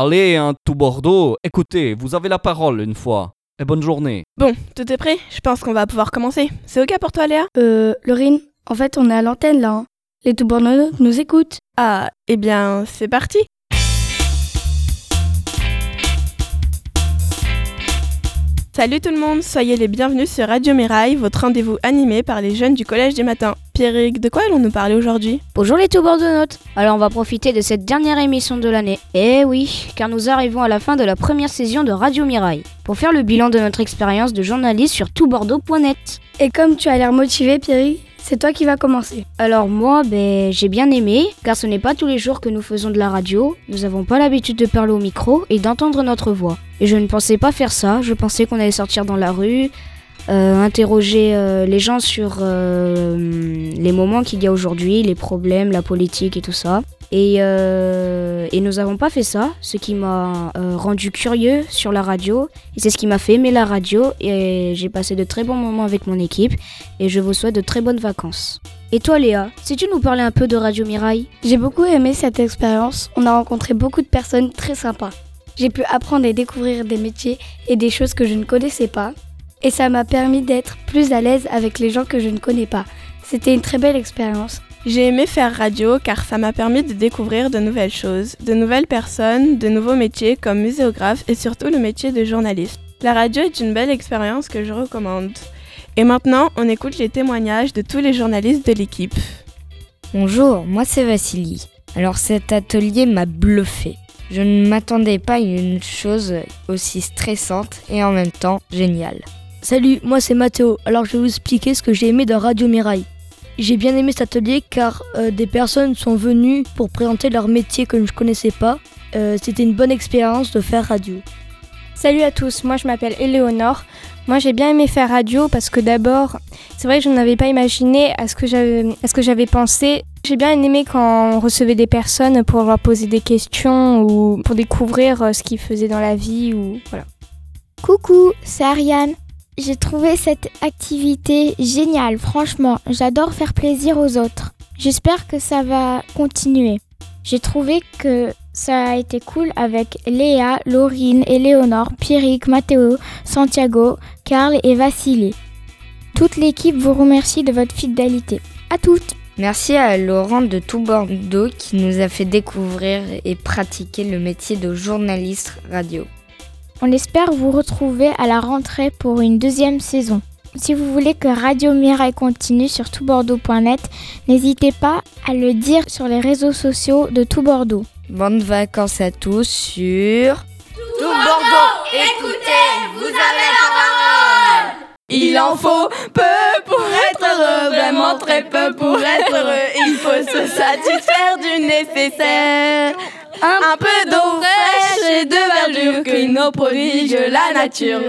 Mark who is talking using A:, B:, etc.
A: Allez, hein, tout Bordeaux, écoutez, vous avez la parole une fois. Et bonne journée.
B: Bon, tout est prêt? Je pense qu'on va pouvoir commencer. C'est ok pour toi, Léa?
C: Euh, Laurine, en fait, on est à l'antenne là. hein. Les tout borneux nous écoutent.
B: Ah, eh bien, c'est parti Salut tout le monde, soyez les bienvenus sur Radio Mirail, votre rendez-vous animé par les jeunes du Collège des Matins. Pierrick, de quoi allons-nous parler aujourd'hui?
D: Bonjour les tout bordeaux-notes Alors on va profiter de cette dernière émission de l'année. Eh oui, car nous arrivons à la fin de la première saison de Radio Mirail, pour faire le bilan de notre expérience de journaliste sur toutbordeaux.net.
C: Et comme tu as l'air motivé, Pierry, c'est toi qui vas commencer.
D: Alors moi, ben, j'ai bien aimé, car ce n'est pas tous les jours que nous faisons de la radio, nous n'avons pas l'habitude de parler au micro et d'entendre notre voix. Et je ne pensais pas faire ça, je pensais qu'on allait sortir dans la rue, euh, interroger euh, les gens sur euh, les moments qu'il y a aujourd'hui, les problèmes, la politique et tout ça. Et, euh, et nous n'avons pas fait ça, ce qui m'a euh, rendu curieux sur la radio. Et c'est ce qui m'a fait aimer la radio. Et j'ai passé de très bons moments avec mon équipe. Et je vous souhaite de très bonnes vacances. Et toi Léa, si tu nous parlais un peu de Radio Mirail
C: J'ai beaucoup aimé cette expérience. On a rencontré beaucoup de personnes très sympas. J'ai pu apprendre et découvrir des métiers et des choses que je ne connaissais pas. Et ça m'a permis d'être plus à l'aise avec les gens que je ne connais pas. C'était une très belle expérience.
B: J'ai aimé faire radio car ça m'a permis de découvrir de nouvelles choses, de nouvelles personnes, de nouveaux métiers comme muséographe et surtout le métier de journaliste. La radio est une belle expérience que je recommande. Et maintenant, on écoute les témoignages de tous les journalistes de l'équipe.
E: Bonjour, moi c'est Vassili. Alors cet atelier m'a bluffé. Je ne m'attendais pas à une chose aussi stressante et en même temps géniale.
F: Salut, moi c'est Mathéo. Alors je vais vous expliquer ce que j'ai aimé dans Radio Mirail. J'ai bien aimé cet atelier car euh, des personnes sont venues pour présenter leur métier que je ne connaissais pas. Euh, C'était une bonne expérience de faire radio.
G: Salut à tous, moi je m'appelle Éléonore. Moi j'ai bien aimé faire radio parce que d'abord, c'est vrai que je n'avais pas imaginé à ce que j'avais à ce que j'avais pensé. J'ai bien aimé quand on recevait des personnes pour leur poser des questions ou pour découvrir euh, ce qu'ils faisaient dans la vie ou voilà.
H: Coucou, c'est Ariane. J'ai trouvé cette activité géniale, franchement, j'adore faire plaisir aux autres. J'espère que ça va continuer. J'ai trouvé que ça a été cool avec Léa, Laurine, Éléonore, Pierrick, Mathéo, Santiago, Karl et Vassili. Toute l'équipe vous remercie de votre fidélité. À toutes
E: Merci à Laurent de Tout qui nous a fait découvrir et pratiquer le métier de journaliste radio.
H: On espère vous retrouver à la rentrée pour une deuxième saison. Si vous voulez que Radio Mirail continue sur toutbordeaux.net, n'hésitez pas à le dire sur les réseaux sociaux de Tout Bordeaux.
E: Bonnes vacances à tous sur
I: Tout Bordeaux, écoutez, vous avez la parole
B: Il en faut peu pour être heureux, vraiment très peu pour être heureux. Il faut se satisfaire du nécessaire. Un, peu d'eau et de verdure que nous prodige la nature.